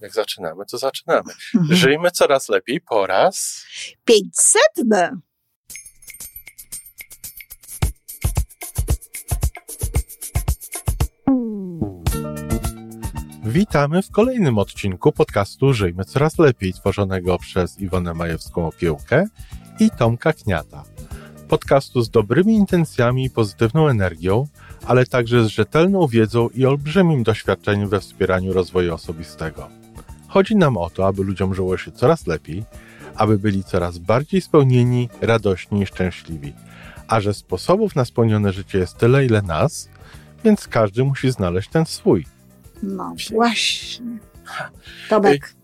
Jak zaczynamy, to zaczynamy. Mhm. Żyjmy coraz lepiej po raz 500. Witamy w kolejnym odcinku podcastu Żyjmy Coraz Lepiej, tworzonego przez Iwonę Majewską Opiełkę i Tomka Kniata. Podcastu z dobrymi intencjami i pozytywną energią, ale także z rzetelną wiedzą i olbrzymim doświadczeniem we wspieraniu rozwoju osobistego. Chodzi nam o to, aby ludziom żyło się coraz lepiej, aby byli coraz bardziej spełnieni, radośni i szczęśliwi. A że sposobów na spełnione życie jest tyle, ile nas, więc każdy musi znaleźć ten swój. No właśnie. Tomek.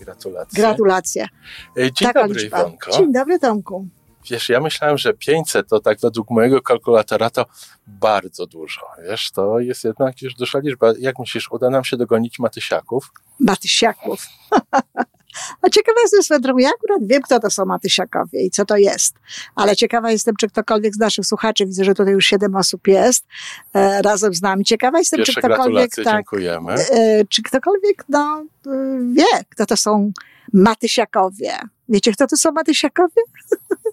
Gratulacje. Gratulacje. Dzień Taka dobry, liczba. Iwonko. Dzień dobry, Tomku. Wiesz, ja myślałem, że 500 to tak według mojego kalkulatora to bardzo dużo. Wiesz, to jest jednak już duża liczba. Jak myślisz, uda nam się dogonić Matysiaków? Matysiaków. A ciekawa jestem swoją ja akurat wiem, kto to są Matysiakowie i co to jest, ale ciekawa jestem, czy ktokolwiek z naszych słuchaczy, widzę, że tutaj już siedem osób jest e, razem z nami, ciekawa jestem, Pierwsze czy ktokolwiek, tak, dziękujemy. E, czy ktokolwiek, no, e, wie, kto to są Matysiakowie. Wiecie, kto to są Matysiakowie?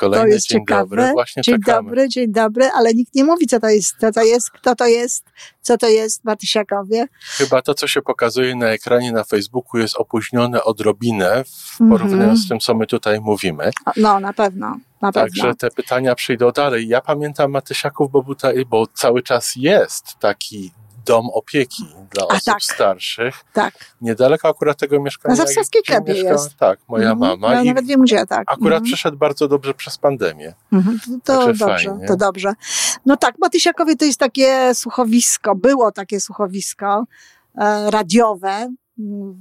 Kolejny to jest dzień ciekawe. dobry, właśnie Dzień czekamy. dobry, dzień dobry, ale nikt nie mówi, co to jest, co to jest, kto to jest, co to jest Matysiakowie. Chyba to, co się pokazuje na ekranie na Facebooku jest opóźnione odrobinę w porównaniu mm -hmm. z tym, co my tutaj mówimy. No, na pewno. Na Także pewno. te pytania przyjdą dalej. Ja pamiętam Matysiaków, bo, bo cały czas jest taki dom opieki dla osób tak. starszych. Tak. Niedaleko akurat tego mieszkania. Na Zawstawskiej Kebie jest. Tak, moja mm, mama. Ja nawet wiem gdzie, tak. Akurat mm. przyszedł bardzo dobrze przez pandemię. Mm, to Także dobrze, fajnie. to dobrze. No tak, Matysiakowie to jest takie słuchowisko, było takie słuchowisko e, radiowe,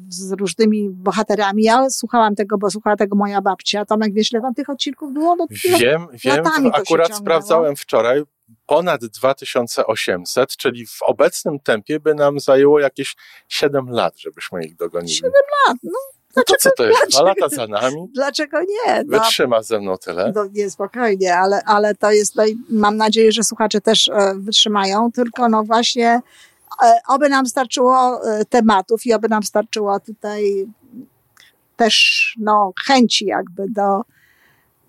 z różnymi bohaterami. Ja słuchałam tego, bo słuchała tego moja babcia. Tomek, wiesz, ile tam tych odcinków było? No, wiem, wiem. Akurat sprawdzałem wczoraj, ponad 2800, czyli w obecnym tempie by nam zajęło jakieś 7 lat, żebyśmy ich dogonili. 7 lat, no. No to co to jest? Dwa lata za nami? Dlaczego nie? No, Wytrzyma ze mną tyle. No nie, spokojnie, ale, ale to jest, no mam nadzieję, że słuchacze też e, wytrzymają, tylko no właśnie e, oby nam starczyło e, tematów i oby nam starczyło tutaj też no, chęci jakby do,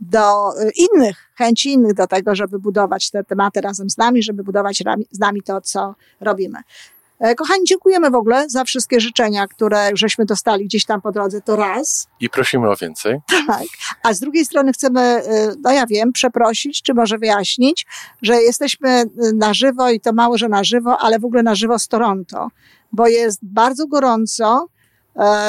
do y, innych, chęci innych do tego, żeby budować te tematy razem z nami, żeby budować z nami to, co robimy. E, kochani, dziękujemy w ogóle za wszystkie życzenia, które żeśmy dostali gdzieś tam po drodze, to raz. I prosimy o więcej. Tak. A z drugiej strony chcemy, y, no ja wiem, przeprosić, czy może wyjaśnić, że jesteśmy y, na żywo i to mało, że na żywo, ale w ogóle na żywo z Toronto, bo jest bardzo gorąco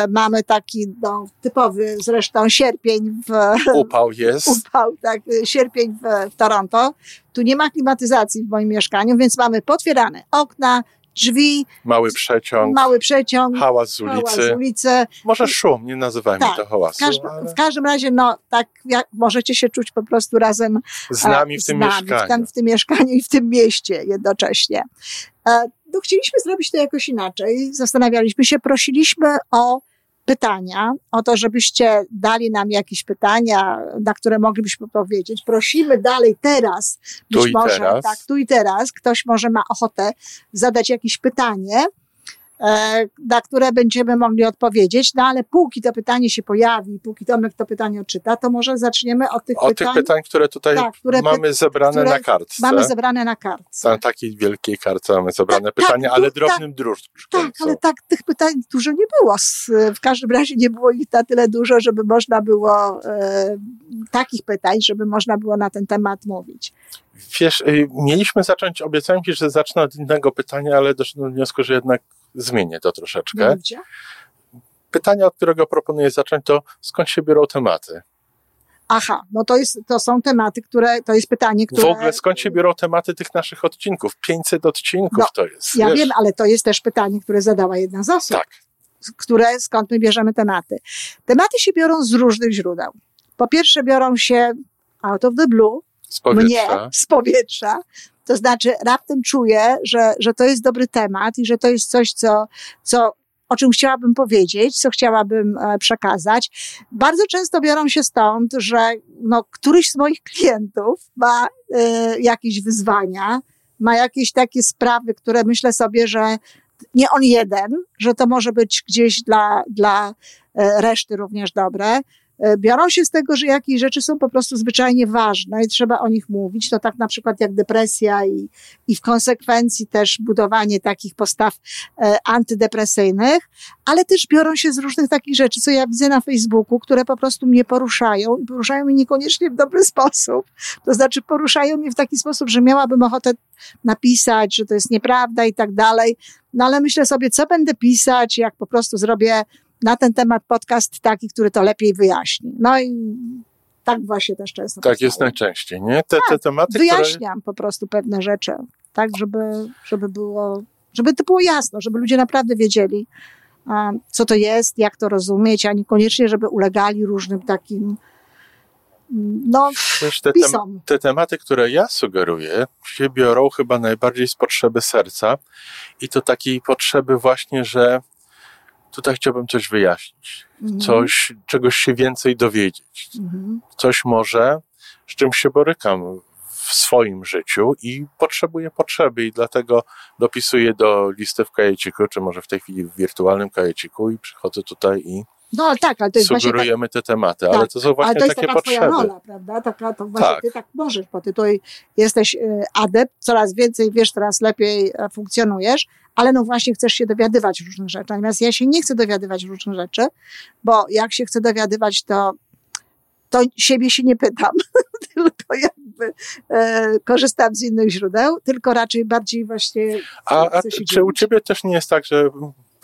mamy taki no, typowy zresztą sierpień w... Upał jest. Upał, tak, sierpień w, w Toronto. Tu nie ma klimatyzacji w moim mieszkaniu, więc mamy potwierane okna, drzwi. Mały przeciąg. Mały przeciąg. Hałas z ulicy. Hałas z ulicy. Może szum, nie nazywajmy tak, to hałasu. W każdym, ale... w każdym razie, no tak, jak możecie się czuć po prostu razem z nami w tym nami, mieszkaniu. W, tam, w tym mieszkaniu i w tym mieście jednocześnie. E, no, chcieliśmy zrobić to jakoś inaczej. Zastanawialiśmy się, prosiliśmy o pytania, o to, żebyście dali nam jakieś pytania, na które moglibyśmy powiedzieć. Prosimy dalej teraz, być tu może, teraz. tak, tu i teraz, ktoś może ma ochotę zadać jakieś pytanie na które będziemy mogli odpowiedzieć, no ale póki to pytanie się pojawi, póki Tomek to pytanie odczyta, to może zaczniemy od tych o pytań. tych pytań, które tutaj tak, które mamy zebrane które na kartce. Mamy zebrane na kartce. Na takiej wielkiej kartce mamy zebrane tak, pytania, tak, ale drobnym tak. Tak, ale tak, tych pytań dużo nie było. W każdym razie nie było ich na tyle dużo, żeby można było e, takich pytań, żeby można było na ten temat mówić. Wiesz, y, mieliśmy zacząć, obiecałem ci, że zacznę od innego pytania, ale doszedłem do wniosku, że jednak zmienię to troszeczkę. Pytanie, od którego proponuję zacząć, to skąd się biorą tematy? Aha, no to, jest, to są tematy, które, to jest pytanie, które... W ogóle skąd się biorą tematy tych naszych odcinków? 500 odcinków no, to jest. Ja wiesz? wiem, ale to jest też pytanie, które zadała jedna z osób. Tak. Które, skąd my bierzemy tematy? Tematy się biorą z różnych źródeł. Po pierwsze biorą się out of the blue, z mnie, z powietrza. To znaczy, raptem czuję, że, że to jest dobry temat i że to jest coś, co, co o czym chciałabym powiedzieć, co chciałabym e, przekazać. Bardzo często biorą się stąd, że no, któryś z moich klientów ma y, jakieś wyzwania, ma jakieś takie sprawy, które myślę sobie, że nie on jeden, że to może być gdzieś dla, dla e, reszty również dobre. E, biorą się z tego, że jakieś rzeczy są po prostu zwyczajnie ważne i trzeba o nich mówić. To tak na przykład jak depresja i, i w konsekwencji też budowanie takich postaw e, antydepresyjnych, ale też biorą się z różnych takich rzeczy, co ja widzę na Facebooku, które po prostu mnie poruszają i poruszają mnie niekoniecznie w dobry sposób. To znaczy poruszają mnie w taki sposób, że miałabym ochotę napisać, że to jest nieprawda i tak dalej. No ale myślę sobie, co będę pisać, jak po prostu zrobię na ten temat podcast taki, który to lepiej wyjaśni. No i tak właśnie też często. Tak jest najczęściej, nie? Te, tak, te tematy, wyjaśniam które... po prostu pewne rzeczy, tak, żeby, żeby było, żeby to było jasno, żeby ludzie naprawdę wiedzieli, co to jest, jak to rozumieć, a niekoniecznie, żeby ulegali różnym takim no, Wiesz, te, tem te tematy, które ja sugeruję, się biorą chyba najbardziej z potrzeby serca i to takiej potrzeby właśnie, że tutaj chciałbym coś wyjaśnić, mhm. coś, czegoś się więcej dowiedzieć, mhm. coś może, z czym się borykam w swoim życiu i potrzebuję potrzeby i dlatego dopisuję do listy w kajeciku, czy może w tej chwili w wirtualnym kajeciku i przychodzę tutaj i no tak, ale to jest Sugerujemy właśnie tak, te tematy, tak, ale to są właśnie ale to jest takie taka potrzeby. Twoja rola, prawda? Taka, to właśnie tak. ty tak możesz, bo ty tutaj jesteś y, adept, coraz więcej wiesz, coraz lepiej e, funkcjonujesz, ale no właśnie chcesz się dowiadywać różnych rzeczy. Natomiast ja się nie chcę dowiadywać różnych rzeczy, bo jak się chcę dowiadywać, to, to siebie się nie pytam, tylko jakby e, korzystam z innych źródeł, tylko raczej bardziej właśnie. A, a czy u ciebie też nie jest tak, że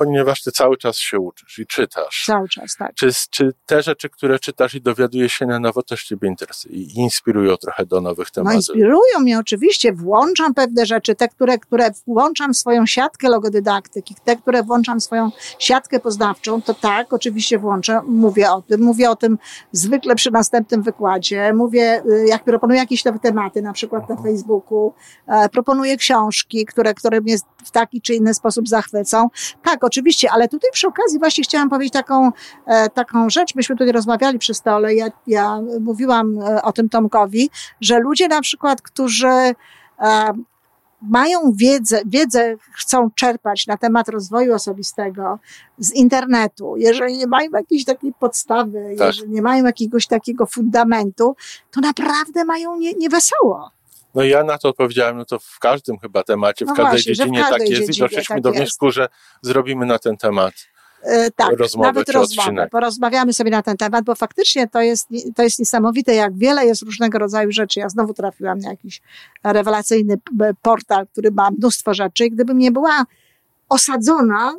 ponieważ ty cały czas się uczysz i czytasz. Cały czas, tak. Czy, czy te rzeczy, które czytasz i dowiadujesz się na nowo, też ciebie interesują i inspirują trochę do nowych no, tematów? No inspirują mnie oczywiście. Włączam pewne rzeczy, te, które, które włączam w swoją siatkę logodydaktyki, te, które włączam w swoją siatkę poznawczą, to tak, oczywiście włączę, mówię o tym. Mówię o tym zwykle przy następnym wykładzie. Mówię, y, jak proponuję jakieś nowe tematy, na przykład na Facebooku. E, proponuję książki, które, które mnie w taki czy inny sposób zachwycą. Tak, oczywiście, ale tutaj przy okazji właśnie chciałam powiedzieć taką, e, taką rzecz. Myśmy tutaj rozmawiali przy stole. Ja, ja mówiłam e, o tym Tomkowi, że ludzie na przykład, którzy e, mają wiedzę, wiedzę chcą czerpać na temat rozwoju osobistego z internetu, jeżeli nie mają jakiejś takiej podstawy, tak. jeżeli nie mają jakiegoś takiego fundamentu, to naprawdę mają nie, niewesoło. No ja na to odpowiedziałem, no to w każdym chyba temacie, no w każdej właśnie, dziedzinie w każdej tak jest i doszliśmy tak do wniosku, że zrobimy na ten temat e, tak, rozmowę nawet rozmowę. Porozmawiamy sobie na ten temat, bo faktycznie to jest, to jest niesamowite, jak wiele jest różnego rodzaju rzeczy. Ja znowu trafiłam na jakiś rewelacyjny portal, który ma mnóstwo rzeczy gdybym nie była osadzona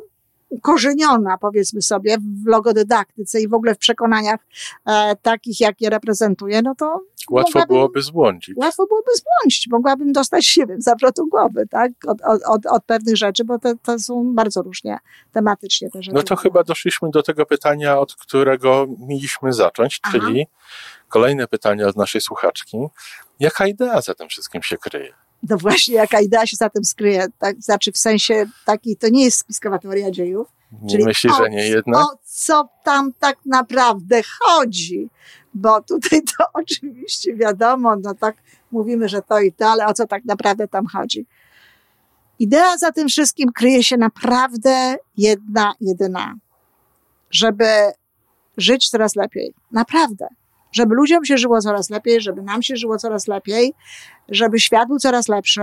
ukorzeniona, powiedzmy sobie, w logodydaktyce i w ogóle w przekonaniach e, takich, jakie reprezentuję, no to Łatwo byłoby zbłądzić. Łatwo byłoby zbłądzić. Mogłabym dostać, nie wiem, zawrotu głowy, tak? Od, od, od pewnych rzeczy, bo to, to są bardzo różnie tematycznie te rzeczy. No to chyba doszliśmy do tego pytania, od którego mieliśmy zacząć, Aha. czyli kolejne pytanie od naszej słuchaczki. Jaka idea za tym wszystkim się kryje? No właśnie, jaka idea się za tym skryje, tak? Znaczy w sensie taki, to nie jest spiskowa teoria dziejów. Czyli Myślisz, że nie jednak? O co tam tak naprawdę chodzi? Bo tutaj to oczywiście wiadomo, no tak mówimy, że to i to, ale o co tak naprawdę tam chodzi? Idea za tym wszystkim kryje się naprawdę jedna, jedyna. Żeby żyć coraz lepiej. Naprawdę żeby ludziom się żyło coraz lepiej, żeby nam się żyło coraz lepiej, żeby świat był coraz lepszy,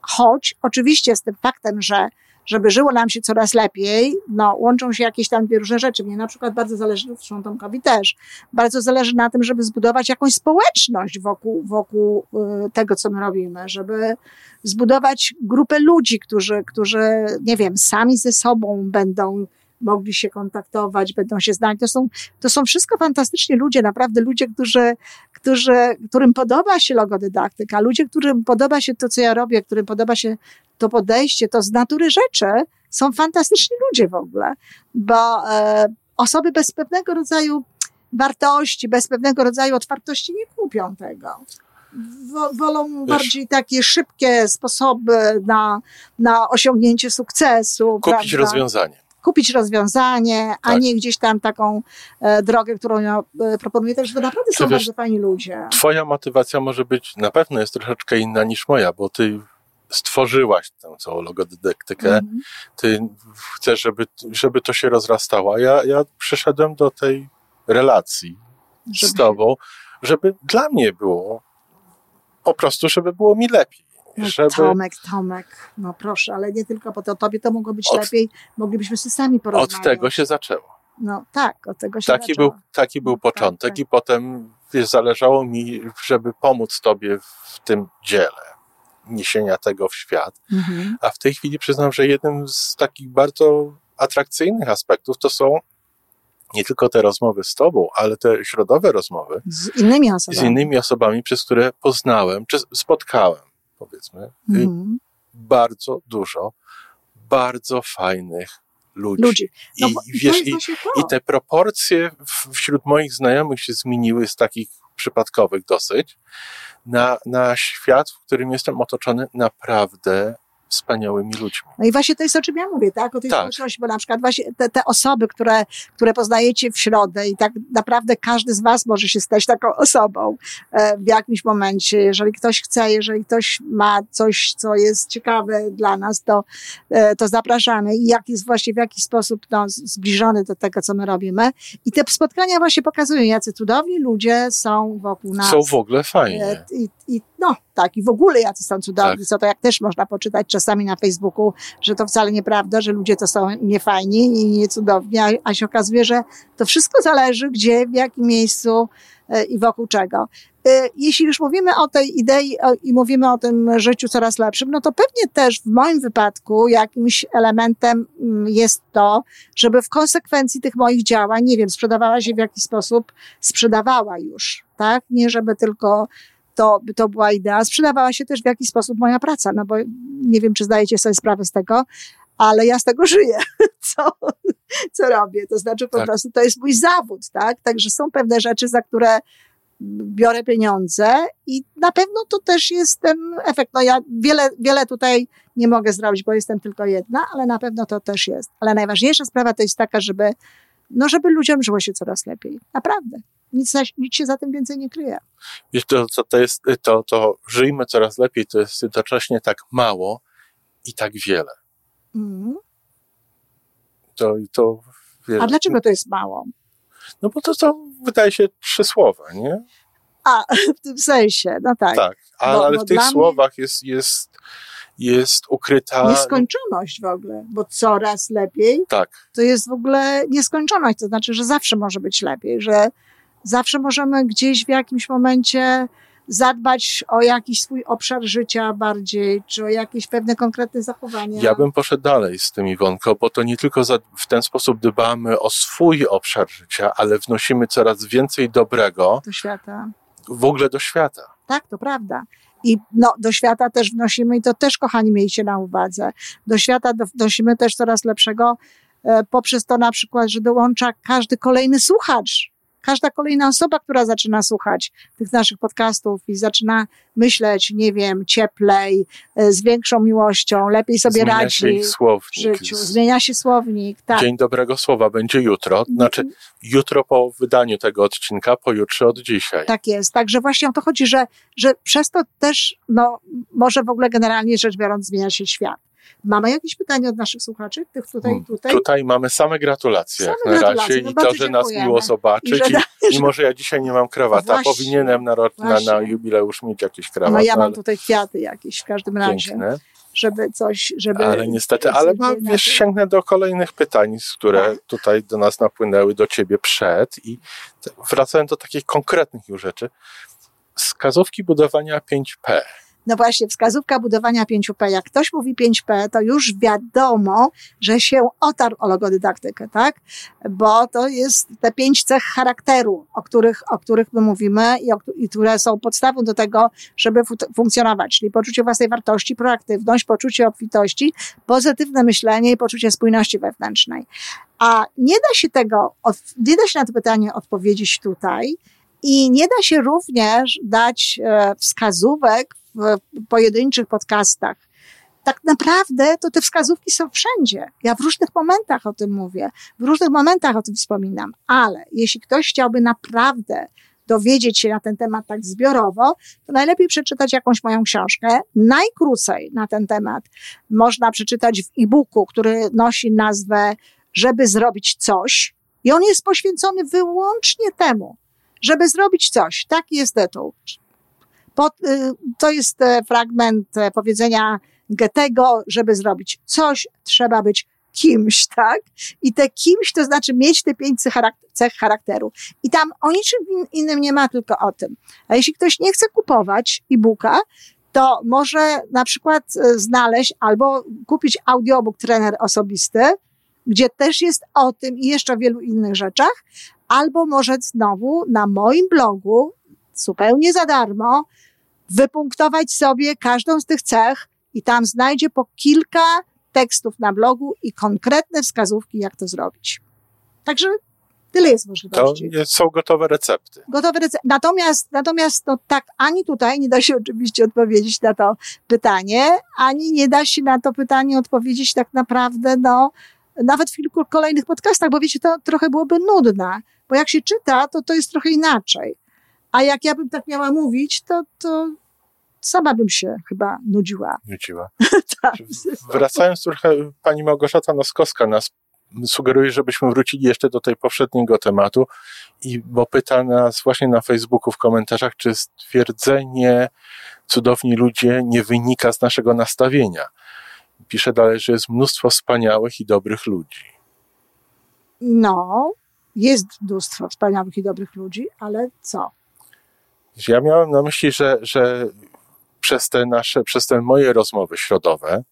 choć oczywiście z tym faktem, że żeby żyło nam się coraz lepiej, no, łączą się jakieś tam dwie różne rzeczy. Mnie na przykład bardzo zależy, zresztą Tomkowi też, bardzo zależy na tym, żeby zbudować jakąś społeczność wokół, wokół y, tego, co my robimy, żeby zbudować grupę ludzi, którzy, którzy, nie wiem, sami ze sobą będą mogli się kontaktować, będą się znać. To są, to są wszystko fantastyczni ludzie, naprawdę ludzie, którzy, którzy, którym podoba się logodydaktyka, ludzie, którym podoba się to, co ja robię, którym podoba się to podejście, to z natury rzeczy są fantastyczni ludzie w ogóle, bo e, osoby bez pewnego rodzaju wartości, bez pewnego rodzaju otwartości nie kupią tego wolą Wiesz, bardziej takie szybkie sposoby na, na osiągnięcie sukcesu. Kupić prawda? rozwiązanie kupić rozwiązanie, tak. a nie gdzieś tam taką e, drogę, którą ja e, proponuję. Także to naprawdę są bardzo fajni ludzie. Twoja motywacja może być, na pewno jest troszeczkę inna niż moja, bo ty stworzyłaś tę całą logodydaktykę, mm. ty chcesz, żeby, żeby to się rozrastało. Ja, ja przyszedłem do tej relacji żeby... z tobą, żeby dla mnie było po prostu, żeby było mi lepiej. No, żeby... Tomek, Tomek, no proszę, ale nie tylko po to, tobie to mogło być od... lepiej, moglibyśmy się sami porozmawiać. Od tego się zaczęło. No tak, od tego się taki zaczęło. Był, taki był no, początek tak, tak. i potem wiesz, zależało mi, żeby pomóc tobie w tym dziele niesienia tego w świat. Mhm. A w tej chwili przyznam, że jednym z takich bardzo atrakcyjnych aspektów to są nie tylko te rozmowy z tobą, ale te środowe rozmowy z innymi osobami, z innymi osobami przez które poznałem, czy spotkałem, powiedzmy, mhm. bardzo dużo bardzo fajnych ludzi. ludzi. No, I, wiesz, i, i, te proporcje wśród moich znajomych się zmieniły z takich przypadkowych dosyć na, na świat, w którym jestem otoczony naprawdę wspaniałymi ludźmi. No i właśnie to jest o czym ja mówię, tak? O tej tak. społeczności, bo na przykład właśnie te, te osoby, które, które poznajecie w środę i tak naprawdę każdy z was może się stać taką osobą e, w jakimś momencie. Jeżeli ktoś chce, jeżeli ktoś ma coś, co jest ciekawe dla nas, to, e, to zapraszamy i jak jest właśnie w jakiś sposób no, zbliżony do tego, co my robimy. I te spotkania właśnie pokazują, jacy cudowni ludzie są wokół nas. Są w ogóle fajnie. E, I, i no, tak, i w ogóle jacy są cudowni, tak. co to jak też można poczytać czasami na Facebooku, że to wcale nieprawda, że ludzie to są niefajni i niecudowni, a, a się okazuje, że to wszystko zależy gdzie, w jakim miejscu e, i wokół czego. E, jeśli już mówimy o tej idei i mówimy o tym życiu coraz lepszym, no to pewnie też w moim wypadku jakimś elementem mm, jest to, żeby w konsekwencji tych moich działań, nie wiem, sprzedawała się w jakiś sposób, sprzedawała już, tak? Nie żeby tylko to, to była idea. Sprzedawała się też w jakiś sposób moja praca, no bo nie wiem, czy zdajecie sobie sprawę z tego, ale ja z tego żyję, co, co robię. To znaczy po tak. prostu to jest mój zawód, tak? Także są pewne rzeczy, za które biorę pieniądze i na pewno to też jest ten efekt. No ja wiele, wiele tutaj nie mogę zrobić, bo jestem tylko jedna, ale na pewno to też jest. Ale najważniejsza sprawa to jest taka, żeby, no żeby ludziom żyło się coraz lepiej. Naprawdę. Nic, nic się za tym więcej nie kryje. Wiesz, to, to, to jest, to, to żyjmy coraz lepiej, to jest jednocześnie tak mało i tak wiele. Mm. To, to, wiesz, A dlaczego to jest mało? No bo to są, wydaje się, trzy słowa, nie? A, w tym sensie, no tak. Tak, ale, bo, ale w tych słowach jest, jest, jest ukryta... Nieskończoność w ogóle, bo coraz lepiej. Tak. To jest w ogóle nieskończoność, to znaczy, że zawsze może być lepiej, że zawsze możemy gdzieś w jakimś momencie zadbać o jakiś swój obszar życia bardziej, czy o jakieś pewne konkretne zachowania. Ja bym poszedł dalej z tym, Iwonko, bo to nie tylko za, w ten sposób dbamy o swój obszar życia, ale wnosimy coraz więcej dobrego do świata. W ogóle do świata. Tak, to prawda. I no, do świata też wnosimy, i to też, kochani, miejcie na uwadze, do świata wnosimy też coraz lepszego e, poprzez to na przykład, że dołącza każdy kolejny słuchacz każda kolejna osoba, która zaczyna słuchać tych naszych podcastów i zaczyna myśleć, nie wiem, cieplej, e, z większą miłością, lepiej sobie Zmienia radzi się ich słownik. w życiu. Zmienia się słownik. Tak. Dzień dobrego słowa będzie jutro. Znaczy, jutro po wydaniu tego odcinka, pojutrze od dzisiaj. Tak jest. Także właśnie o to chodzi, że, że przez to też, no, może w ogóle generalnie rzecz biorąc, zmienia się świat. Mamy jakieś pytania od naszych słuchaczy? Tych tutaj, hmm. tutaj? Tutaj mamy same gratulacje same jak na gratulacje. razie no i to, że nas miło zobaczyć. I, i, mimo, że ja dzisiaj nie mam krawata, Właśnie. powinienem na, na, na jubileusz mieć jakieś krawaty. No ja mam tutaj kwiaty jakieś w każdym razie. Piękne żeby coś, żeby... Ale niestety, ale mam, wiesz, sięgnę do kolejnych pytań, które tak. tutaj do nas napłynęły, do ciebie przed i wracałem do takich konkretnych już rzeczy. Wskazówki budowania 5P. No właśnie, wskazówka budowania 5P. Jak ktoś mówi 5P, to już wiadomo, że się otarł o logodydaktykę, tak? Bo to jest te pięć cech charakteru, o których, o których my mówimy i, o, i które są podstawą do tego, żeby funkcjonować. Czyli poczucie własnej wartości, proaktywność, poczucie obfitości, pozytywne myślenie i poczucie spójności wewnętrznej. A nie da się tego, nie da się na to pytanie odpowiedzieć tutaj, i nie da się również dać e, wskazówek w pojedynczych podcastach. Tak naprawdę to te wskazówki są wszędzie. Ja w różnych momentach o tym mówię, w różnych momentach o tym wspominam, ale jeśli ktoś chciałby naprawdę dowiedzieć się na ten temat tak zbiorowo, to najlepiej przeczytać jakąś moją książkę. Najkrócej na ten temat można przeczytać w e-booku, który nosi nazwę Żeby zrobić coś. I on jest poświęcony wyłącznie temu, żeby zrobić coś. Taki jest tytuł. Y, to jest e, fragment e, powiedzenia Goethego, żeby zrobić coś, trzeba być kimś, tak? I te kimś to znaczy mieć te pięć cech charakteru. I tam o niczym innym nie ma, tylko o tym. A jeśli ktoś nie chce kupować e-booka, to może na przykład e, znaleźć albo kupić audiobook trener osobisty, gdzie też jest o tym i jeszcze o wielu innych rzeczach, albo może znowu na moim blogu zupełnie za darmo wypunktować sobie każdą z tych cech i tam znajdzie po kilka tekstów na blogu i konkretne wskazówki, jak to zrobić. Także tyle jest możliwości. To są gotowe recepty. Gotowe recepty. Natomiast, natomiast no tak, ani tutaj nie da się oczywiście odpowiedzieć na to pytanie, ani nie da się na to pytanie odpowiedzieć tak naprawdę, no, nawet w kilku kolejnych podcastach, bo wiecie, to trochę byłoby nudne, bo jak się czyta, to to jest trochę inaczej. A jak ja bym tak miała mówić, to, to sama bym się chyba nudziła. Nudziła. tak. Wracając trochę, pani Małgorzata Noskowska nas sugeruje, żebyśmy wrócili jeszcze do tej poprzedniego tematu, i bo pyta nas właśnie na Facebooku w komentarzach, czy stwierdzenie cudowni ludzie nie wynika z naszego nastawienia. Pisze dalej, że jest mnóstwo wspaniałych i dobrych ludzi. No, jest mnóstwo wspaniałych i dobrych ludzi, ale co? Ja miałem na myśli, że, że przez te nasze, przez te moje rozmowy środowe,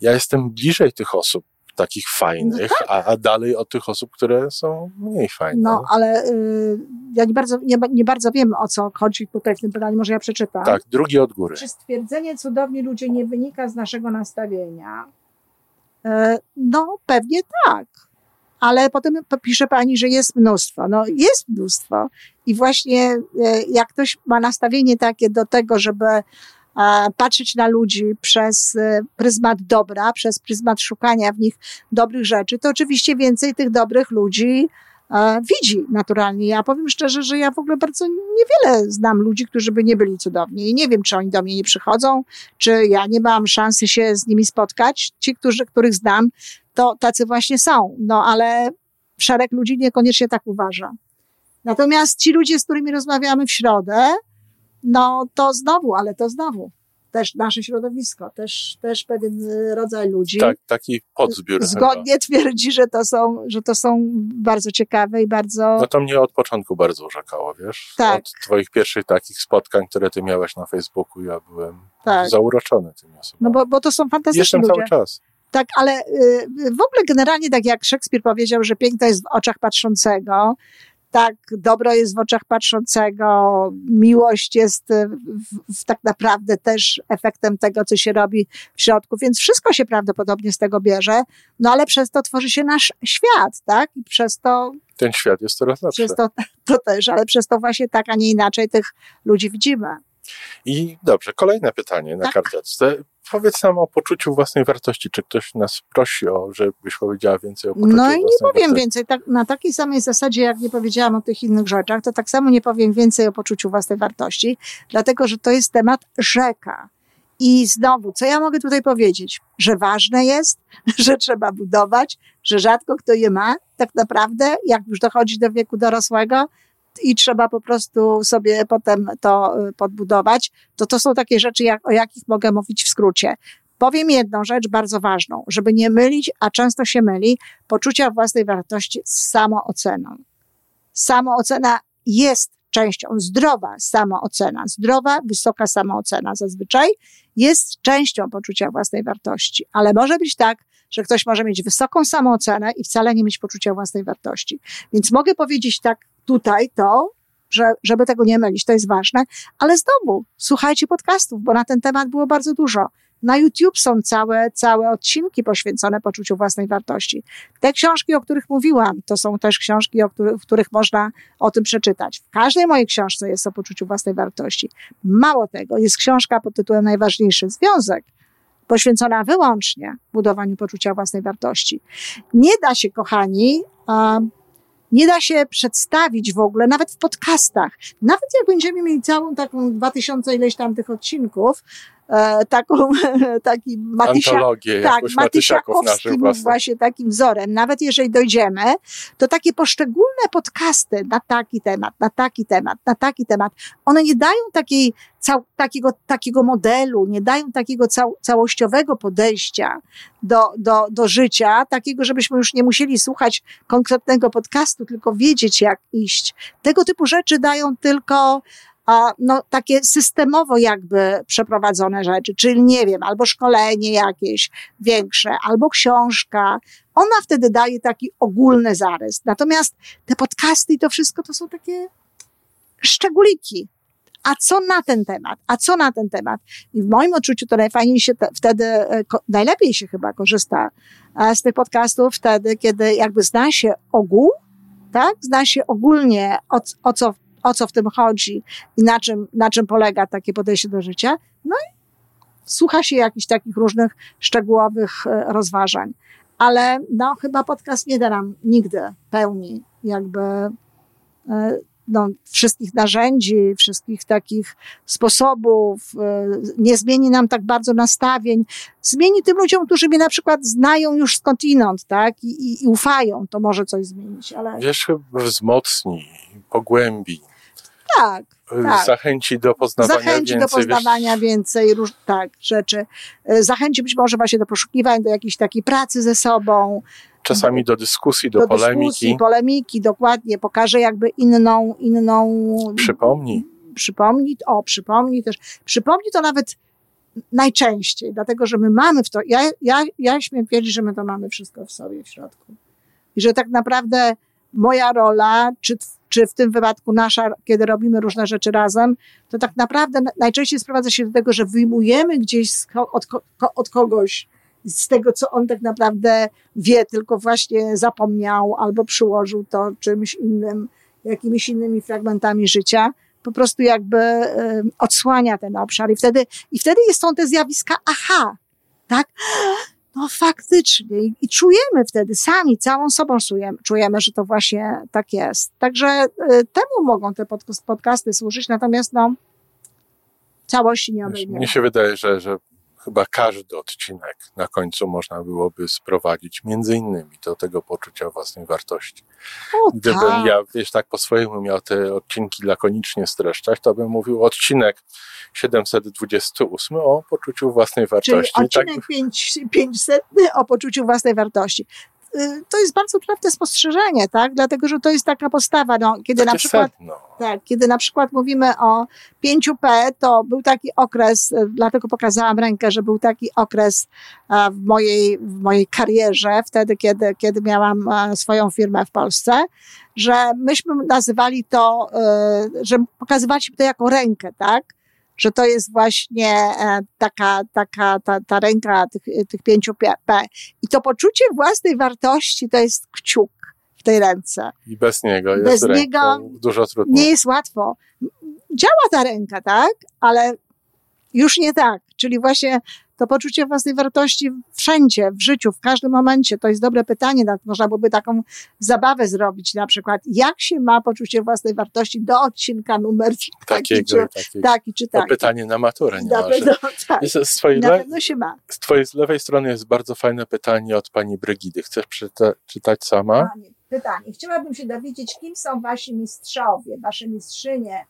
ja jestem bliżej tych osób takich fajnych, no tak. a, a, dalej od tych osób, które są mniej fajne. No, ale y, ja nie bardzo, nie, nie, bardzo wiem, o co chodzi tutaj w tym pytaniu, może ja przeczytam. Tak, drugi od góry. Czy stwierdzenie cudowni ludzie nie wynika z naszego nastawienia? Y, no, pewnie tak. Ale potem pisze pani, że jest mnóstwo. No, jest mnóstwo. I właśnie y, jak ktoś ma nastawienie takie do tego, żeby patrzeć na ludzi przez e, pryzmat dobra, przez pryzmat szukania w nich dobrych rzeczy, to oczywiście więcej tych dobrych ludzi e, widzi naturalnie. Ja powiem szczerze, że ja w ogóle bardzo niewiele znam ludzi, którzy by nie byli cudowni i nie wiem, czy oni do mnie nie przychodzą, czy ja nie mam szansy się z nimi spotkać. Ci, którzy, których znam, to tacy właśnie są. No ale szereg ludzi niekoniecznie tak uważa. Natomiast ci ludzie, z którymi rozmawiamy w środę, no to znowu, ale to znowu też nasze środowisko, też, też pewien rodzaj ludzi. Tak, taki podzbiór. Zgodnie chyba. twierdzi, że to, są, że to są bardzo ciekawe i bardzo. No to mnie od początku bardzo urzekało, wiesz? Tak. Od twoich pierwszych takich spotkań, które ty miałaś na Facebooku, ja byłem tak. zauroczony tymi osobami. No bo, bo to są fantastyczne Jestem ludzie. cały czas. Tak, ale y, w ogóle generalnie, tak jak Szekspir powiedział, że piękno jest w oczach patrzącego, tak, dobro jest w oczach patrzącego, miłość jest w, w, tak naprawdę też efektem tego, co się robi w środku, więc wszystko się prawdopodobnie z tego bierze, no ale przez to tworzy się nasz świat, tak? I przez to. Ten świat jest coraz lepszy. Przez to, to też, ale przez to właśnie tak, a nie inaczej tych ludzi widzimy. I dobrze, kolejne pytanie na tak. karteczce. Powiedz nam o poczuciu własnej wartości. Czy ktoś nas prosi o, żebyś powiedziała więcej o poczuciu No i nie powiem wartości? więcej. Tak, na takiej samej zasadzie, jak nie powiedziałam o tych innych rzeczach, to tak samo nie powiem więcej o poczuciu własnej wartości, dlatego że to jest temat rzeka. I znowu, co ja mogę tutaj powiedzieć? Że ważne jest, że trzeba budować, że rzadko kto je ma. Tak naprawdę, jak już dochodzi do wieku dorosłego, i trzeba po prostu sobie potem to y, podbudować, to to są takie rzeczy, jak, o jakich mogę mówić w skrócie. Powiem jedną rzecz bardzo ważną, żeby nie mylić, a często się myli, poczucia własnej wartości z samooceną. Samoocena jest częścią, zdrowa samoocena, zdrowa, wysoka samoocena zazwyczaj jest częścią poczucia własnej wartości, ale może być tak, że ktoś może mieć wysoką samoocenę i wcale nie mieć poczucia własnej wartości. Więc mogę powiedzieć tak tutaj to, że, żeby tego nie mylić, to jest ważne, ale znowu słuchajcie podcastów, bo na ten temat było bardzo dużo. Na YouTube są całe, całe odcinki poświęcone poczuciu własnej wartości. Te książki, o których mówiłam, to są też książki, o których, w których można o tym przeczytać. W każdej mojej książce jest o poczuciu własnej wartości. Mało tego, jest książka pod tytułem Najważniejszy Związek, poświęcona wyłącznie budowaniu poczucia własnej wartości. Nie da się, kochani, nie da się przedstawić w ogóle, nawet w podcastach. Nawet jak będziemy mieli całą taką 2000 ileś tam tych odcinków, taką, taki Matysia, tak, jakąś Matysiaków Matysiakowski naszych był własnych. właśnie takim wzorem. Nawet jeżeli dojdziemy, to takie poszczególne podcasty na taki temat, na taki temat, na taki temat, one nie dają takiej, cał, takiego, takiego modelu, nie dają takiego cał, całościowego podejścia do, do, do życia, takiego, żebyśmy już nie musieli słuchać konkretnego podcastu, tylko wiedzieć, jak iść. Tego typu rzeczy dają tylko no, takie systemowo jakby przeprowadzone rzeczy, czyli nie wiem, albo szkolenie jakieś większe, albo książka. Ona wtedy daje taki ogólny zarys. Natomiast te podcasty i to wszystko to są takie szczególiki. A co na ten temat? A co na ten temat? I w moim odczuciu to najfajniej się te, wtedy, e, najlepiej się chyba korzysta e, z tych podcastów wtedy, kiedy jakby zna się ogół, tak? Zna się ogólnie o, o co o co w tym chodzi i na czym, na czym polega takie podejście do życia. No i słucha się jakichś takich różnych szczegółowych e, rozważań. Ale no, chyba podcast nie da nam nigdy pełni jakby e, no, wszystkich narzędzi, wszystkich takich sposobów, e, nie zmieni nam tak bardzo nastawień. Zmieni tym ludziom, którzy mnie na przykład znają już skądinąd, tak, i, i, i ufają, to może coś zmienić, ale Wiesz, chyba wzmocni, pogłębi, tak, tak. zachęci do poznawania Zachęci więcej. do poznawania wiesz, więcej róż, tak, rzeczy. E, Zachęci być może właśnie do poszukiwań, do jakiejś takiej pracy ze sobą, czasami do dyskusji, do, do polemiki. dyskusji, polemiki, dokładnie. Pokaże jakby inną, inną. Przypomnij. Przypomni, o, przypomni też. Przypomni to nawet najczęściej, dlatego że my mamy w to, ja, ja, ja śmiem twierdzić, że my to mamy wszystko w sobie, w środku. I że tak naprawdę moja rola, czy, czy w tym wypadku nasza, kiedy robimy różne rzeczy razem, to tak naprawdę najczęściej sprowadza się do tego, że wyjmujemy gdzieś od, od kogoś z tego, co on tak naprawdę wie, tylko właśnie zapomniał albo przyłożył to czymś innym, jakimiś innymi fragmentami życia, po prostu jakby odsłania ten obszar i wtedy, i wtedy są te zjawiska aha, tak? No faktycznie I, czujemy wtedy sami, całą sobą czujemy, czujemy, że to właśnie tak jest. Także y, temu mogą te pod, podcasty służyć, natomiast no całości nie obejmiemy. Mnie się wydaje, że, że chyba każdy odcinek na końcu można byłoby sprowadzić między innymi do tego poczucia własnej wartości. O, Gdybym tak. ja, wiesz, tak po swojemu miał te odcinki lakonicznie streszczać, to bym mówił odcinek 728 o poczuciu własnej Czyli wartości. Tak, odcinek 500 o poczuciu własnej wartości. Y, To jest bardzo trafne spostrzeżenie, tak? Dlatego, że to jest taka postawa, no, kiedy na przykład sedno. Tak, kiedy na przykład mówimy o 5P, to był taki okres, e, dlatego pokazałam rękę, że był taki okres w mojej, w mojej karierze, wtedy, kiedy, kiedy miałam swoją firmę w Polsce, że myśmy nazywali to, e, że pokazywaliśmy to jako rękę, tak? Że to jest właśnie e, taka, taka ta, ta ręka tych, tych 5P. I to poczucie własnej wartości to jest kciuk w tej ręce. I bez niego jest Bez ręką niego dużo trudniej. nie jest łatwo. Działa ta ręka, tak? Ale już nie tak. Czyli właśnie to poczucie własnej wartości wszędzie, w życiu, w każdym momencie. To jest dobre pytanie. tak? Można byłoby taką zabawę zrobić na przykład. Jak się ma poczucie własnej wartości do odcinka numer taki takiego czy takiego. taki, czy To taki. pytanie na maturę nie pewno, tak. Jest, z, twojej Na pewno się ma. z twojej z lewej strony jest bardzo fajne pytanie od pani Brygidy. Chcesz przyta- czytać sama? Panie, pytanie. Chciałabym się dowiedzieć, kim są wasi mistrzowie, wasze mistrzynie,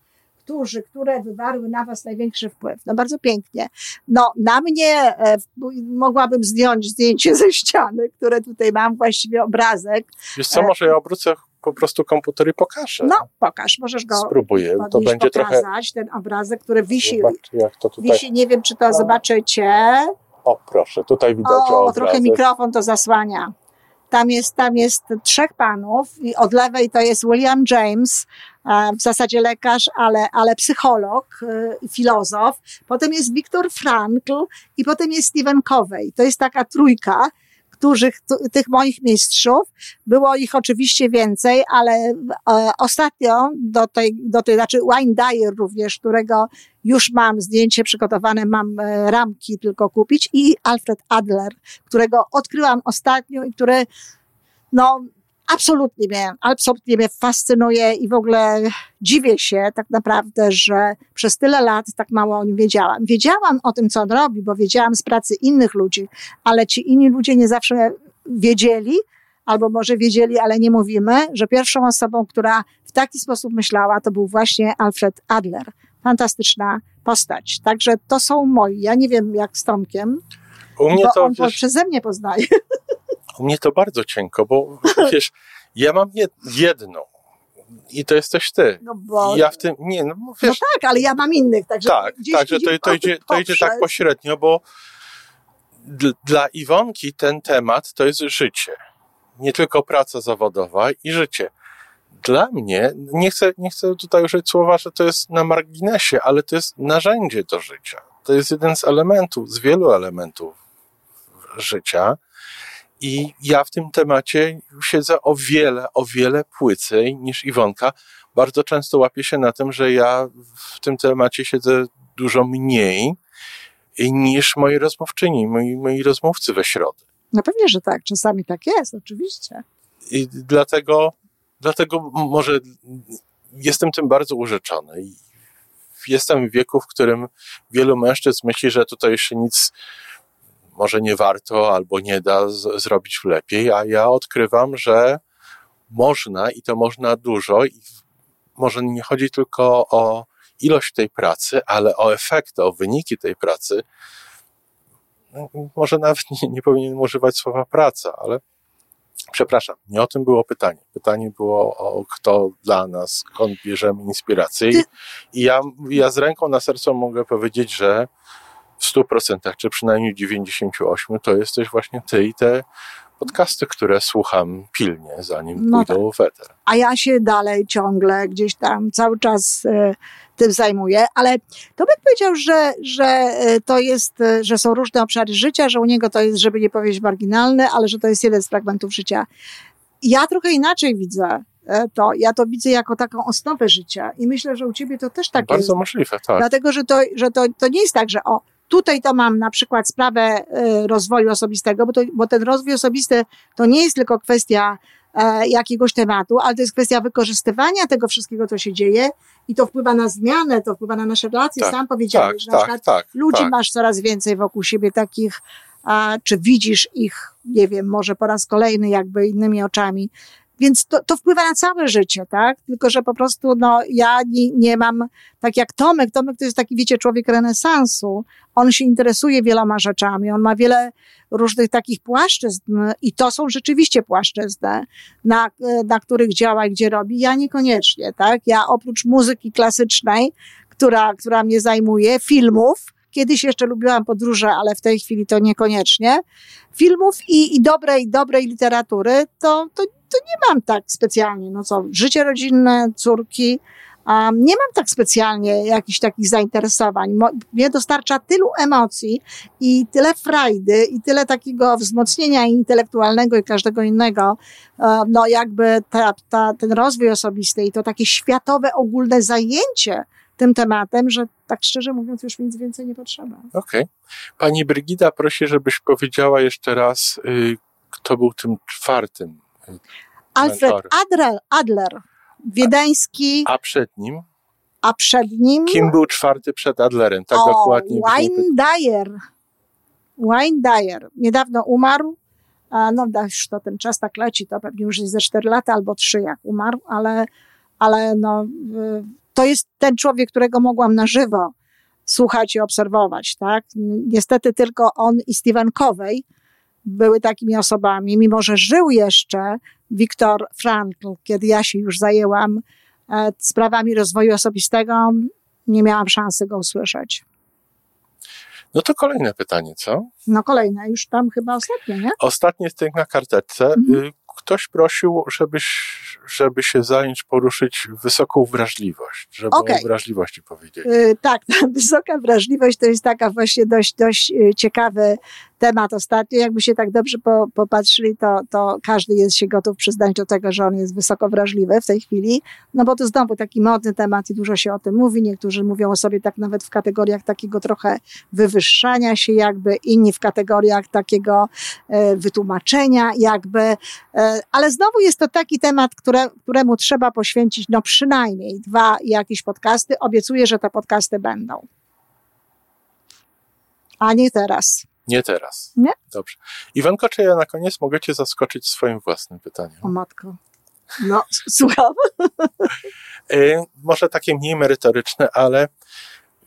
którzy, które wywarły na was największy wpływ. No bardzo pięknie. No na mnie e, mogłabym zdjąć zdjęcie ze ściany, które tutaj mam, właściwie obrazek. Wiesz co, E, może ja obrócę po prostu komputer i pokażę. No pokaż, możesz go Spróbuję. To będzie trochę... pokazać, ten obrazek, który wisi, Zobacz, jak to tutaj... wisi, nie wiem czy to zobaczycie. O, proszę, tutaj widać O, obrazek. trochę mikrofon to zasłania. Tam jest, tam jest trzech panów i od lewej to jest William James, e, w zasadzie lekarz, ale, ale psycholog e, filozof. Potem jest Viktor Frankl i potem jest Stephen Covey. To jest taka trójka, t- tych moich mistrzów. Było ich oczywiście więcej, ale e, ostatnio do tej, do tej, znaczy Wayne Dyer również, którego już mam zdjęcie przygotowane, mam e, ramki tylko kupić i Alfred Adler, którego odkryłam ostatnio i który, no, absolutnie mnie, absolutnie mnie fascynuje i w ogóle dziwię się tak naprawdę, że przez tyle lat tak mało o nim wiedziałam. Wiedziałam o tym, co on robi, bo wiedziałam z pracy innych ludzi, ale ci inni ludzie nie zawsze wiedzieli, albo może wiedzieli, ale nie mówimy, że pierwszą osobą, która w taki sposób myślała, to był właśnie Alfred Adler. Fantastyczna postać. Także to są moi. Ja nie wiem jak z Tomkiem, U mnie bo to, on przeze mnie poznaje. U mnie to bardzo cienko, bo wiesz, ja mam jed, jedną i to jesteś ty. No bo, ja w tym, nie, no no wiesz, tak, ale ja mam innych, także tak, gdzieś tak, że to, to, idzie, to idzie tak pośrednio, bo dl- dla Iwonki ten temat to jest życie. Nie tylko praca zawodowa i życie. Dla mnie, nie chcę, nie chcę tutaj użyć słowa, że to jest na marginesie, ale to jest narzędzie do życia. To jest jeden z elementów, z wielu elementów życia. I ja w tym temacie siedzę o wiele, o wiele płycej niż Iwonka. Bardzo często łapię się na tym, że ja w tym temacie siedzę dużo mniej niż moi rozmówczyni, moi, moi rozmówcy we środę. No pewnie, że tak. Czasami tak jest, oczywiście. I dlatego, dlatego może jestem tym bardzo urzeczony. Jestem w wieku, w którym wielu mężczyzn myśli, że tutaj się nic może nie warto albo nie da z, zrobić lepiej, a ja odkrywam, że można i to można dużo. I może nie chodzi tylko o ilość tej pracy, ale o efekty, o wyniki tej pracy. No, Może nawet nie, nie powinienem używać słowa praca, ale przepraszam, nie o tym było pytanie. Pytanie było o kto dla nas, skąd bierzemy inspirację. I, ja, ja z ręką na sercu mogę powiedzieć, że w 100%, czy przynajmniej 98%, to jesteś właśnie ty i te podcasty, które słucham pilnie, zanim No pójdą w eter. a ja się dalej ciągle gdzieś tam cały czas e, tym zajmuję, ale to bym powiedział, że, że e, to jest, e, że są różne obszary życia, że u niego to jest, żeby nie powiedzieć marginalny, ale że to jest jeden z fragmentów życia. Ja trochę inaczej widzę to, ja to widzę jako taką osnowę życia i myślę, że u ciebie to też tak Bardzo jest. możliwe, tak. Dlatego, że, to, że to, to nie jest tak, że o, tutaj to mam na przykład sprawę e, rozwoju osobistego, bo, to, bo ten rozwój osobisty to nie jest tylko kwestia e, jakiegoś tematu, ale to jest kwestia wykorzystywania tego wszystkiego, co się dzieje i to wpływa na zmianę, to wpływa na nasze relacje. Tak, Sam Tak, powiedziałeś, że na tak, przykład tak. ludzi tak. masz coraz więcej wokół siebie takich, a, czy widzisz ich, nie wiem, może po raz kolejny jakby innymi oczami. Więc to, to wpływa na całe życie, tak? Tylko, że po prostu, no, ja nie, nie mam, tak jak Tomek, Tomek to jest taki, wiecie, człowiek renesansu. On się interesuje wieloma rzeczami, on ma wiele różnych takich płaszczyzn i to są rzeczywiście płaszczyzny, na, na których działa i gdzie robi. Ja niekoniecznie, tak? Ja oprócz muzyki klasycznej, która, która mnie zajmuje, filmów, Kiedyś jeszcze lubiłam podróże, ale w tej chwili to niekoniecznie. Filmów i, i dobrej, dobrej literatury to, to, to nie mam tak specjalnie. No co, życie rodzinne, córki. Um, nie mam tak specjalnie jakichś takich zainteresowań. Mo, mnie dostarcza tylu emocji i tyle frajdy i tyle takiego wzmocnienia intelektualnego i każdego innego. Um, no jakby ta, ta, ten rozwój osobisty i to takie światowe, ogólne zajęcie tym tematem, że tak szczerze mówiąc już nic więcej nie potrzeba. Okej. Pani Brygida prosi, żebyś powiedziała jeszcze raz, y, kto był tym czwartym. Alfred. Adler, Adler, wiedeński, A przed nim? a przed nim Kim był czwarty przed Adlerem? Tak o, dokładnie. Wayne Dyer. Dyer. Niedawno umarł. A no już to ten czas tak leci, to pewnie już jest ze 4 lata albo 3 jak umarł, ale, ale no, y, to jest ten człowiek, którego mogłam na żywo słuchać i obserwować, tak? Niestety tylko on i Stephen Covey były takimi osobami, mimo że żył jeszcze Viktor Frankl, kiedy ja się już zajęłam e, sprawami rozwoju osobistego, nie miałam szansy go usłyszeć. No to kolejne pytanie, co? No kolejne, już tam chyba ostatnie, nie? Ostatnie z tych na karteczce. Mhm. Y, Ktoś prosił, żebyś, żeby się zająć, poruszyć wysoką wrażliwość, żeby Okej. o wrażliwości powiedzieć. Y, tak, ta wysoka wrażliwość to jest taka właśnie dość, dość y, ciekawy temat ostatnio. Jakby się tak dobrze po, popatrzyli, to, to każdy jest się gotów przyznać do tego, że on jest wysoko wrażliwy w tej chwili. No bo to znowu taki modny temat i dużo się o tym mówi. Niektórzy mówią o sobie tak nawet w kategoriach takiego trochę wywyższania się jakby, inni w kategoriach takiego e, wytłumaczenia jakby. E, ale znowu jest to taki temat, które, któremu trzeba poświęcić no przynajmniej dwa jakieś podcasty. Obiecuję, że te podcasty będą. A nie teraz. Nie teraz. Nie? Dobrze. Iwanko, czy ja na koniec mogę Cię zaskoczyć swoim własnym pytaniem? O matko. No, słucham. Y, może takie mniej merytoryczne, ale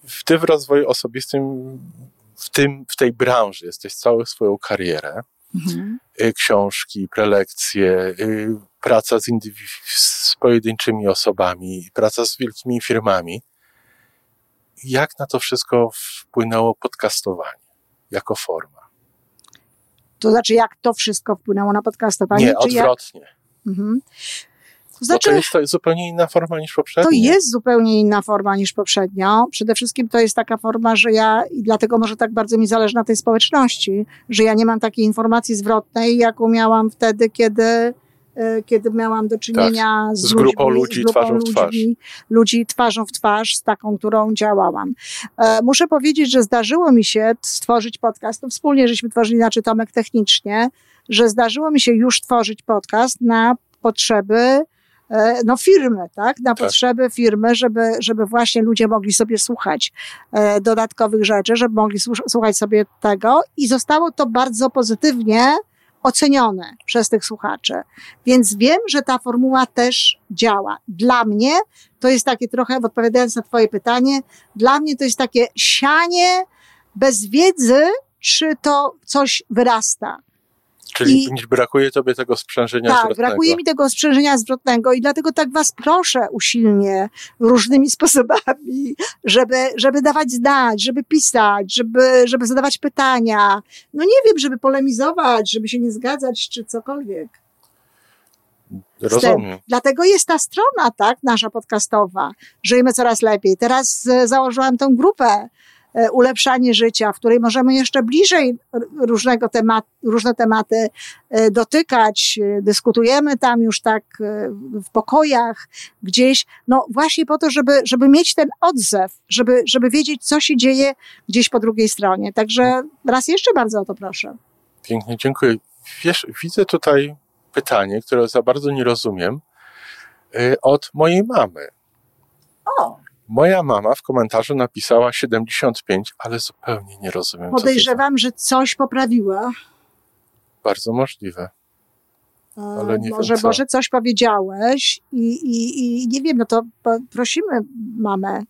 w tym rozwoju osobistym, w, tym, w tej branży jesteś całą swoją karierę. Mhm. Y, książki, prelekcje, y, praca z, z pojedynczymi osobami, praca z wielkimi firmami. Jak na to wszystko wpłynęło podcastowanie jako forma? To znaczy, jak to wszystko wpłynęło na podcastowanie? Nie, odwrotnie. Jak... Mhm. Znaczy, to jest to zupełnie inna forma niż poprzednio. To jest zupełnie inna forma niż poprzednio. Przede wszystkim to jest taka forma, że ja, i dlatego może tak bardzo mi zależy na tej społeczności, że ja nie mam takiej informacji zwrotnej, jaką miałam wtedy, kiedy, e, kiedy miałam do czynienia tak, z, z, grupą ludźmi, ludzi z grupą twarzą ludzi, w twarz. ludzi twarzą w twarz, z taką, którą działałam. E, muszę powiedzieć, że zdarzyło mi się stworzyć podcast, to wspólnie żeśmy tworzyli, znaczy Tomek technicznie, że zdarzyło mi się już tworzyć podcast na potrzeby no, firmy, tak? Na tak. potrzeby firmy, żeby, żeby właśnie ludzie mogli sobie słuchać e, dodatkowych rzeczy, żeby mogli słuchać sobie tego i zostało to bardzo pozytywnie ocenione przez tych słuchaczy. Więc wiem, że ta formuła też działa. Dla mnie to jest takie trochę, odpowiadając na Twoje pytanie, dla mnie to jest takie sianie bez wiedzy, czy to coś wyrasta. Czyli I, brakuje tobie tego sprzężenia tak, zwrotnego. brakuje mi tego sprzężenia zwrotnego i dlatego tak was proszę usilnie różnymi sposobami, żeby, żeby dawać znać, żeby pisać, żeby, żeby zadawać pytania. No nie wiem, żeby polemizować, żeby się nie zgadzać, czy cokolwiek. Rozumiem. Dlatego jest ta strona, tak, nasza podcastowa. Żyjmy coraz lepiej. Teraz e, założyłam tą grupę ulepszanie życia, w której możemy jeszcze bliżej różnego temat, różne tematy e, dotykać. E, dyskutujemy tam już tak w pokojach gdzieś, no właśnie po to, żeby, żeby mieć ten odzew, żeby, żeby wiedzieć, co się dzieje gdzieś po drugiej stronie. Także raz jeszcze bardzo o to proszę. Pięknie, dziękuję. Wiesz, widzę tutaj pytanie, które za bardzo nie rozumiem, od mojej mamy. O! Moja mama w komentarzu napisała 75, ale zupełnie nie rozumiem. Podejrzewam, że coś poprawiła. Bardzo możliwe. Ale nie może, wiem co. może coś powiedziałeś i, i, i nie wiem, no to prosimy mamę.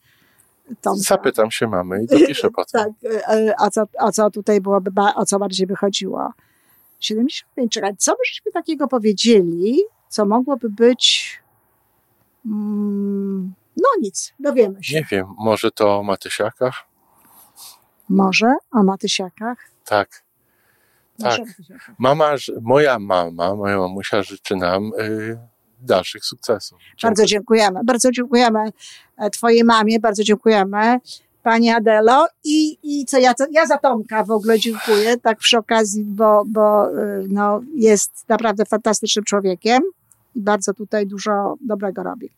Tomka. Zapytam się mamy i dopiszę potem. tak, e, a co, a co tutaj byłoby, o co bardziej by chodziło? 75, czekaj, co byśmy takiego powiedzieli, co mogłoby być... Mm, no nic, dowiemy się. Nie wiem, może to o Matysiakach? Może o Matysiakach? Tak. Tak. Mama, moja mama, moja mamusia życzy nam y, dalszych sukcesów. Dziękuję. Bardzo dziękujemy. Bardzo dziękujemy e, Twojej mamie, bardzo dziękujemy Pani Adelo i, i co ja, co, ja za Tomka w ogóle dziękuję, tak przy okazji, bo, bo y, no, jest naprawdę fantastycznym człowiekiem i bardzo tutaj dużo dobrego robi.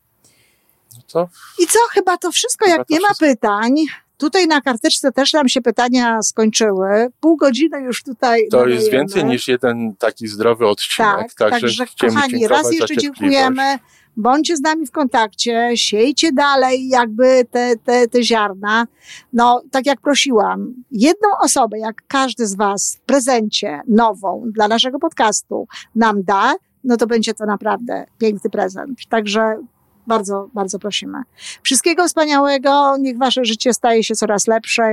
Co? I co, chyba to wszystko, chyba jak to nie wszystko. ma pytań. Tutaj na karteczce też nam się pytania skończyły. Pół godziny już tutaj. To jest więcej niż jeden taki zdrowy odcinek. Tak, także, także kochani, raz jeszcze dziękujemy. Bądźcie z nami w kontakcie, siejcie dalej jakby te, te, te ziarna. No, tak jak prosiłam, jedną osobę, jak każdy z Was w prezencie nową dla naszego podcastu nam da, no to będzie to naprawdę piękny prezent. Także bardzo, bardzo prosimy. Wszystkiego wspaniałego. Niech wasze życie staje się coraz lepsze.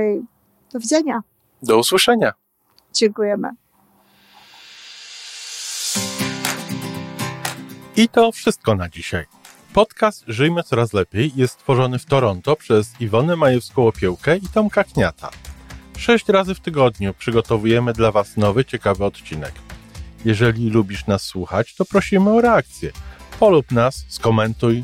Do widzenia. Do usłyszenia. Dziękujemy. I to wszystko na dzisiaj. Podcast Żyjmy Coraz Lepiej jest stworzony w Toronto przez Iwonę Majewską-Opiełkę i Tomka Kniata. Sześć razy w tygodniu przygotowujemy dla Was nowy, ciekawy odcinek. Jeżeli lubisz nas słuchać, to prosimy o reakcję. Polub nas, skomentuj,